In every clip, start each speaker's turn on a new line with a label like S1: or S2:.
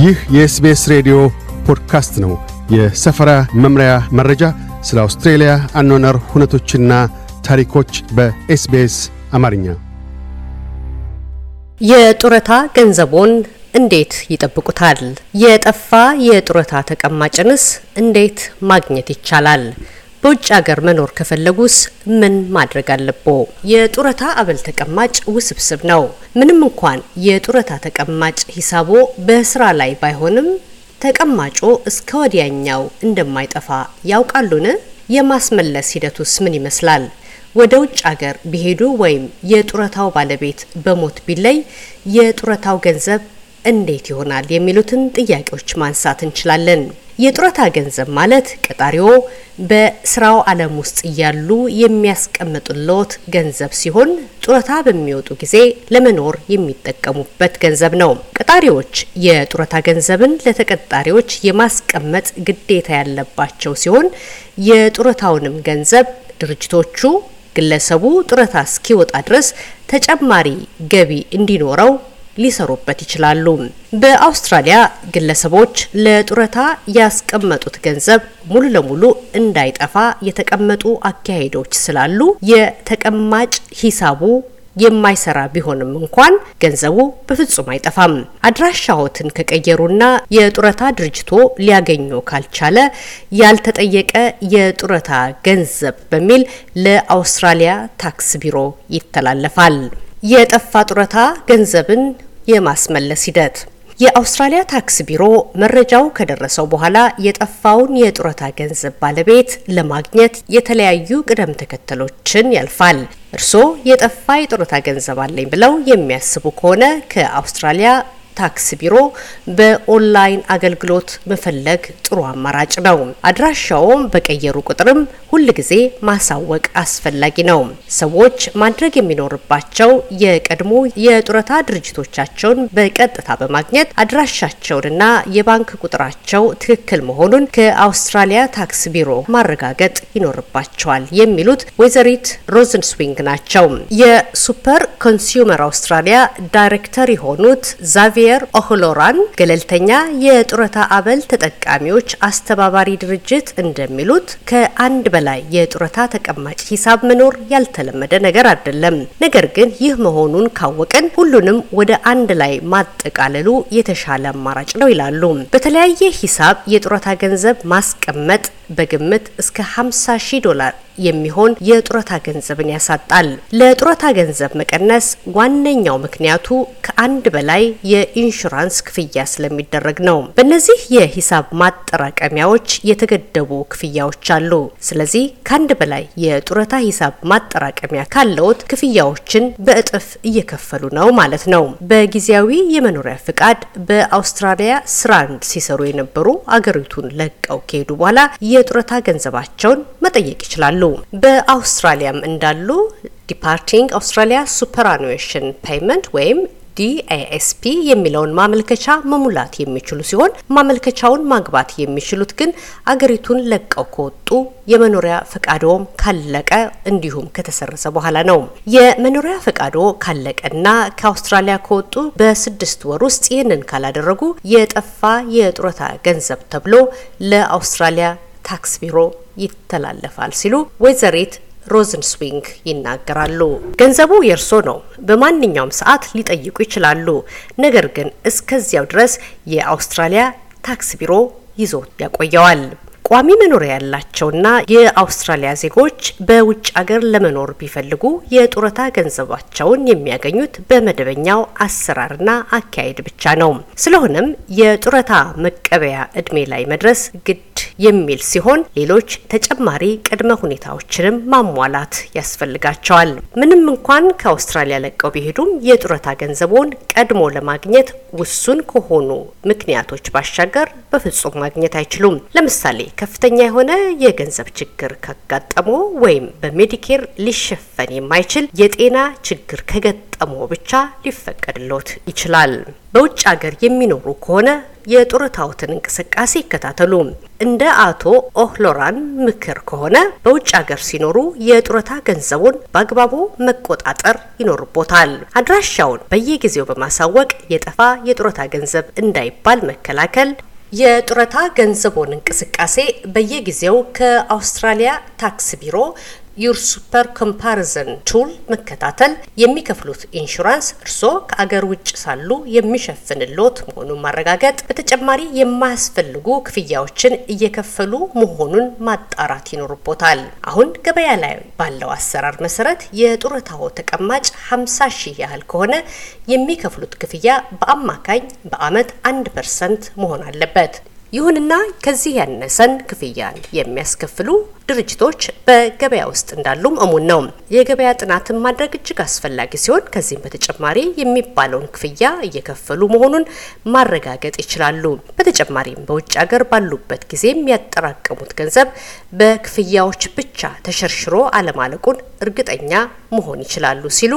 S1: ይህ የ SBS ሬዲዮ ፖድካስት ነው። የሰፈራ መምሪያ መረጃ፣ ስለ አውስትሬልያ አኗኗር ሁነቶችና ታሪኮች በ SBS አማርኛ።
S2: የጡረታ ገንዘቦን እንዴት ይጠብቁታል? የጠፋ የጡረታ ተቀማጭንስ እንዴት ማግኘት ይቻላል? በውጭ ሀገር መኖር ከፈለጉስ ምን ማድረግ አለቦ? የጡረታ አበል ተቀማጭ ውስብስብ ነው። ምንም እንኳን የጡረታ ተቀማጭ ሂሳቦ በስራ ላይ ባይሆንም ተቀማጮ እስከ ወዲያኛው እንደማይጠፋ ያውቃሉን? የማስመለስ ሂደቱስ ምን ይመስላል? ወደ ውጭ ሀገር ቢሄዱ ወይም የጡረታው ባለቤት በሞት ቢለይ የጡረታው ገንዘብ እንዴት ይሆናል? የሚሉትን ጥያቄዎች ማንሳት እንችላለን። የጡረታ ገንዘብ ማለት ቀጣሪዎ በስራው ዓለም ውስጥ እያሉ የሚያስቀምጡልዎት ገንዘብ ሲሆን ጡረታ በሚወጡ ጊዜ ለመኖር የሚጠቀሙበት ገንዘብ ነው። ቀጣሪዎች የጡረታ ገንዘብን ለተቀጣሪዎች የማስቀመጥ ግዴታ ያለባቸው ሲሆን የጡረታውንም ገንዘብ ድርጅቶቹ ግለሰቡ ጡረታ እስኪወጣ ድረስ ተጨማሪ ገቢ እንዲኖረው ሊሰሩበት ይችላሉ። በአውስትራሊያ ግለሰቦች ለጡረታ ያስቀመጡት ገንዘብ ሙሉ ለሙሉ እንዳይጠፋ የተቀመጡ አካሄዶች ስላሉ የተቀማጭ ሂሳቡ የማይሰራ ቢሆንም እንኳን ገንዘቡ በፍጹም አይጠፋም። አድራሻዎትን ከቀየሩና የጡረታ ድርጅቶ ሊያገኙ ካልቻለ ያልተጠየቀ የጡረታ ገንዘብ በሚል ለአውስትራሊያ ታክስ ቢሮ ይተላለፋል። የጠፋ ጡረታ ገንዘብን የማስመለስ ሂደት የአውስትራሊያ ታክስ ቢሮ መረጃው ከደረሰው በኋላ የጠፋውን የጡረታ ገንዘብ ባለቤት ለማግኘት የተለያዩ ቅደም ተከተሎችን ያልፋል። እርስዎ የጠፋ የጡረታ ገንዘብ አለኝ ብለው የሚያስቡ ከሆነ ከአውስትራሊያ ታክስ ቢሮ በኦንላይን አገልግሎት መፈለግ ጥሩ አማራጭ ነው። አድራሻውም በቀየሩ ቁጥርም ሁል ጊዜ ማሳወቅ አስፈላጊ ነው። ሰዎች ማድረግ የሚኖርባቸው የቀድሞ የጡረታ ድርጅቶቻቸውን በቀጥታ በማግኘት አድራሻቸውንና የባንክ ቁጥራቸው ትክክል መሆኑን ከአውስትራሊያ ታክስ ቢሮ ማረጋገጥ ይኖርባቸዋል የሚሉት ወይዘሪት ሮዝንስዊንግ ናቸው። የ Super Consumer አውስትራሊያ ዳይሬክተር የሆኑት ዛቪየር ኦህሎራን ገለልተኛ የጡረታ አበል ተጠቃሚዎች አስተባባሪ ድርጅት እንደሚሉት ከአንድ በላይ የጡረታ ተቀማጭ ሂሳብ መኖር ያልተለመደ ነገር አይደለም። ነገር ግን ይህ መሆኑን ካወቅን ሁሉንም ወደ አንድ ላይ ማጠቃለሉ የተሻለ አማራጭ ነው ይላሉ። በተለያየ ሂሳብ የጡረታ ገንዘብ ማስቀመጥ በግምት እስከ 50 ሺህ ዶላር የሚሆን የጡረታ ገንዘብን ያሳጣል። ለጡረታ ገንዘብ መቀነስ ዋነኛው ምክንያቱ ከአንድ በላይ የኢንሹራንስ ክፍያ ስለሚደረግ ነው። በእነዚህ የሂሳብ ማጠራቀሚያዎች የተገደቡ ክፍያዎች አሉ። ስለዚህ ከአንድ በላይ የጡረታ ሂሳብ ማጠራቀሚያ ካለዎት ክፍያዎችን በእጥፍ እየከፈሉ ነው ማለት ነው። በጊዜያዊ የመኖሪያ ፍቃድ በአውስትራሊያ ስራን ሲሰሩ የነበሩ አገሪቱን ለቀው ከሄዱ በኋላ የጡረታ ገንዘባቸውን መጠየቅ ይችላሉ። በአውስትራሊያም እንዳሉ Departing Australia Superannuation Payment ወይም DASP የሚለውን ማመልከቻ መሙላት የሚችሉ ሲሆን ማመልከቻውን ማግባት የሚችሉት ግን አገሪቱን ለቀው ከወጡ የመኖሪያ ፈቃዶም ካለቀ እንዲሁም ከተሰረዘ በኋላ ነው። የመኖሪያ ፈቃዶ ካለቀና ከአውስትራሊያ ከወጡ በስድስት ወር ውስጥ ይህንን ካላደረጉ የጠፋ የጡረታ ገንዘብ ተብሎ ለአውስትራሊያ ታክስ ቢሮ ይተላለፋል ሲሉ ወይዘሪት ሮዝንስዊንግ ይናገራሉ። ገንዘቡ የእርሶ ነው። በማንኛውም ሰዓት ሊጠይቁ ይችላሉ። ነገር ግን እስከዚያው ድረስ የአውስትራሊያ ታክስ ቢሮ ይዞ ያቆየዋል። ቋሚ መኖሪያ ያላቸውና የአውስትራሊያ ዜጎች በውጭ ሀገር ለመኖር ቢፈልጉ የጡረታ ገንዘባቸውን የሚያገኙት በመደበኛው አሰራርና አካሄድ ብቻ ነው። ስለሆነም የጡረታ መቀበያ እድሜ ላይ መድረስ ግድ የሚል ሲሆን ሌሎች ተጨማሪ ቅድመ ሁኔታዎችንም ማሟላት ያስፈልጋቸዋል። ምንም እንኳን ከአውስትራሊያ ለቀው ቢሄዱም የጡረታ ገንዘቦን ቀድሞ ለማግኘት ውሱን ከሆኑ ምክንያቶች ባሻገር በፍጹም ማግኘት አይችሉም። ለምሳሌ ከፍተኛ የሆነ የገንዘብ ችግር ካጋጠሞ ወይም በሜዲኬር ሊሸፈን የማይችል የጤና ችግር ከገጠሞ ብቻ ሊፈቀድሎት ይችላል። በውጭ ሀገር የሚኖሩ ከሆነ የጡረታዎትን እንቅስቃሴ ይከታተሉ። እንደ አቶ ኦህሎራን ምክር ከሆነ በውጭ ሀገር ሲኖሩ የጡረታ ገንዘቡን በአግባቡ መቆጣጠር ይኖርቦታል። አድራሻውን በየጊዜው በማሳወቅ የጠፋ የጡረታ ገንዘብ እንዳይባል መከላከል የጡረታ ገንዘቦን እንቅስቃሴ በየጊዜው ከአውስትራሊያ ታክስ ቢሮ YourSuper comparison tool መከታተል፣ የሚከፍሉት ኢንሹራንስ እርስዎ ከአገር ውጭ ሳሉ የሚሸፍንሎት መሆኑን ማረጋገጥ፣ በተጨማሪ የማያስፈልጉ ክፍያዎችን እየከፈሉ መሆኑን ማጣራት ይኖርቦታል። አሁን ገበያ ላይ ባለው አሰራር መሰረት የጡረታው ተቀማጭ 50 ሺህ ያህል ከሆነ የሚከፍሉት ክፍያ በአማካኝ በአመት አንድ percent መሆን አለበት። ይሁንና ከዚህ ያነሰን ክፍያን የሚያስከፍሉ ድርጅቶች በገበያ ውስጥ እንዳሉም እሙን ነው። የገበያ ጥናትን ማድረግ እጅግ አስፈላጊ ሲሆን ከዚህም በተጨማሪ የሚባለውን ክፍያ እየከፈሉ መሆኑን ማረጋገጥ ይችላሉ። በተጨማሪም በውጭ ሀገር ባሉበት ጊዜ የሚያጠራቅሙት ገንዘብ በክፍያዎች ብቻ ተሸርሽሮ አለማለቁን እርግጠኛ መሆን ይችላሉ ሲሉ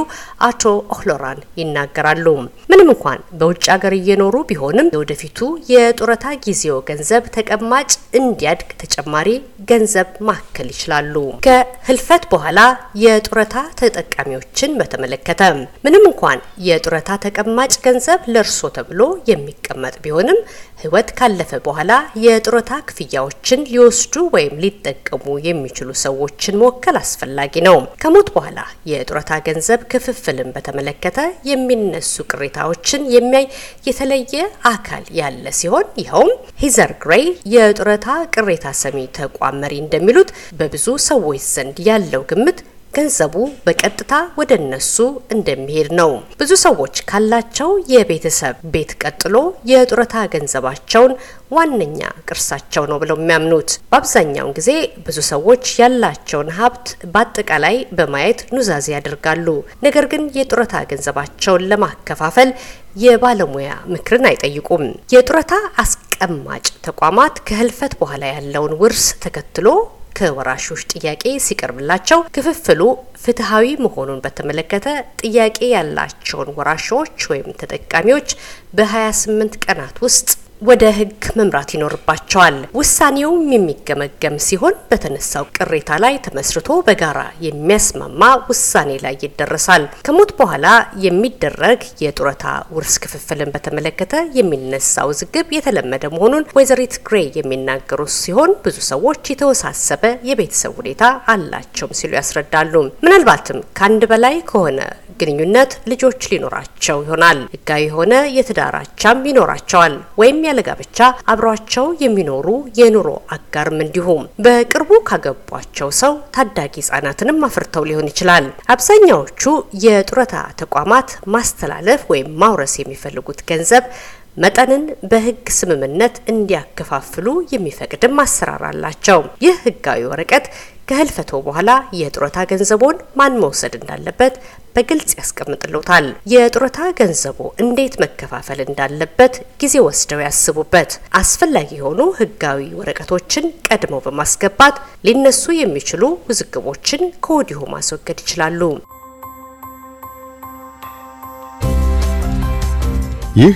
S2: አቶ ኦህሎራን ይናገራሉ። ምንም እንኳን በውጭ ሀገር እየኖሩ ቢሆንም የወደፊቱ የጡረታ ጊዜው ገንዘብ ተቀማጭ እንዲያድግ ተጨማሪ ገንዘብ ማከል ይችላሉ። ከህልፈት በኋላ የጡረታ ተጠቃሚዎችን በተመለከተ ምንም እንኳን የጡረታ ተቀማጭ ገንዘብ ለእርሶ ተብሎ የሚቀመጥ ቢሆንም ህይወት ካለፈ በኋላ የጡረታ ክፍያዎችን ሊወስዱ ወይም ሊጠቀሙ የሚችሉ ሰዎችን መወከል አስፈላጊ ነው። ከሞት በኋላ የጡረታ ገንዘብ ክፍፍልን በተመለከተ የሚነሱ ቅሬታዎችን የሚያይ የተለየ አካል ያለ ሲሆን ይኸውም ሂዘር ግሬይ የጡረታ ቅሬታ ሰሚ ተቋም መሪ እንደሚሉት በብዙ ሰዎች ዘንድ ያለው ግምት ገንዘቡ በቀጥታ ወደ እነሱ እንደሚሄድ ነው። ብዙ ሰዎች ካላቸው የቤተሰብ ቤት ቀጥሎ የጡረታ ገንዘባቸውን ዋነኛ ቅርሳቸው ነው ብለው የሚያምኑት። በአብዛኛውን ጊዜ ብዙ ሰዎች ያላቸውን ሀብት በአጠቃላይ በማየት ኑዛዜ ያደርጋሉ። ነገር ግን የጡረታ ገንዘባቸውን ለማከፋፈል የባለሙያ ምክርን አይጠይቁም። የጡረታ አስቀማጭ ተቋማት ከህልፈት በኋላ ያለውን ውርስ ተከትሎ ከወራሾች ጥያቄ ሲቀርብላቸው ክፍፍሉ ፍትሐዊ መሆኑን በተመለከተ ጥያቄ ያላቸውን ወራሾች ወይም ተጠቃሚዎች በ28 ቀናት ውስጥ ወደ ሕግ መምራት ይኖርባቸዋል። ውሳኔውም የሚገመገም ሲሆን በተነሳው ቅሬታ ላይ ተመስርቶ በጋራ የሚያስማማ ውሳኔ ላይ ይደረሳል። ከሞት በኋላ የሚደረግ የጡረታ ውርስ ክፍፍልን በተመለከተ የሚነሳ ውዝግብ የተለመደ መሆኑን ወይዘሪት ግሬ የሚናገሩ ሲሆን ብዙ ሰዎች የተወሳሰበ የቤተሰብ ሁኔታ አላቸውም ሲሉ ያስረዳሉ። ምናልባትም ከአንድ በላይ ከሆነ ግንኙነት ልጆች ሊኖራቸው ይሆናል። ህጋዊ የሆነ የትዳር አቻም ይኖራቸዋል ወይም ያለ ጋብቻ አብሯቸው የሚኖሩ የኑሮ አጋርም እንዲሁም በቅርቡ ካገቧቸው ሰው ታዳጊ ህጻናትንም አፍርተው ሊሆን ይችላል። አብዛኛዎቹ የጡረታ ተቋማት ማስተላለፍ ወይም ማውረስ የሚፈልጉት ገንዘብ መጠንን በህግ ስምምነት እንዲያከፋፍሉ የሚፈቅድም አሰራር አላቸው። ይህ ህጋዊ ወረቀት ከህልፈቶ በኋላ የጡረታ ገንዘቦን ማን መውሰድ እንዳለበት በግልጽ ያስቀምጥልዎታል። የጡረታ ገንዘቦ እንዴት መከፋፈል እንዳለበት ጊዜ ወስደው ያስቡበት። አስፈላጊ የሆኑ ህጋዊ ወረቀቶችን ቀድመው በማስገባት ሊነሱ የሚችሉ ውዝግቦችን ከወዲሁ ማስወገድ ይችላሉ።
S1: ይህ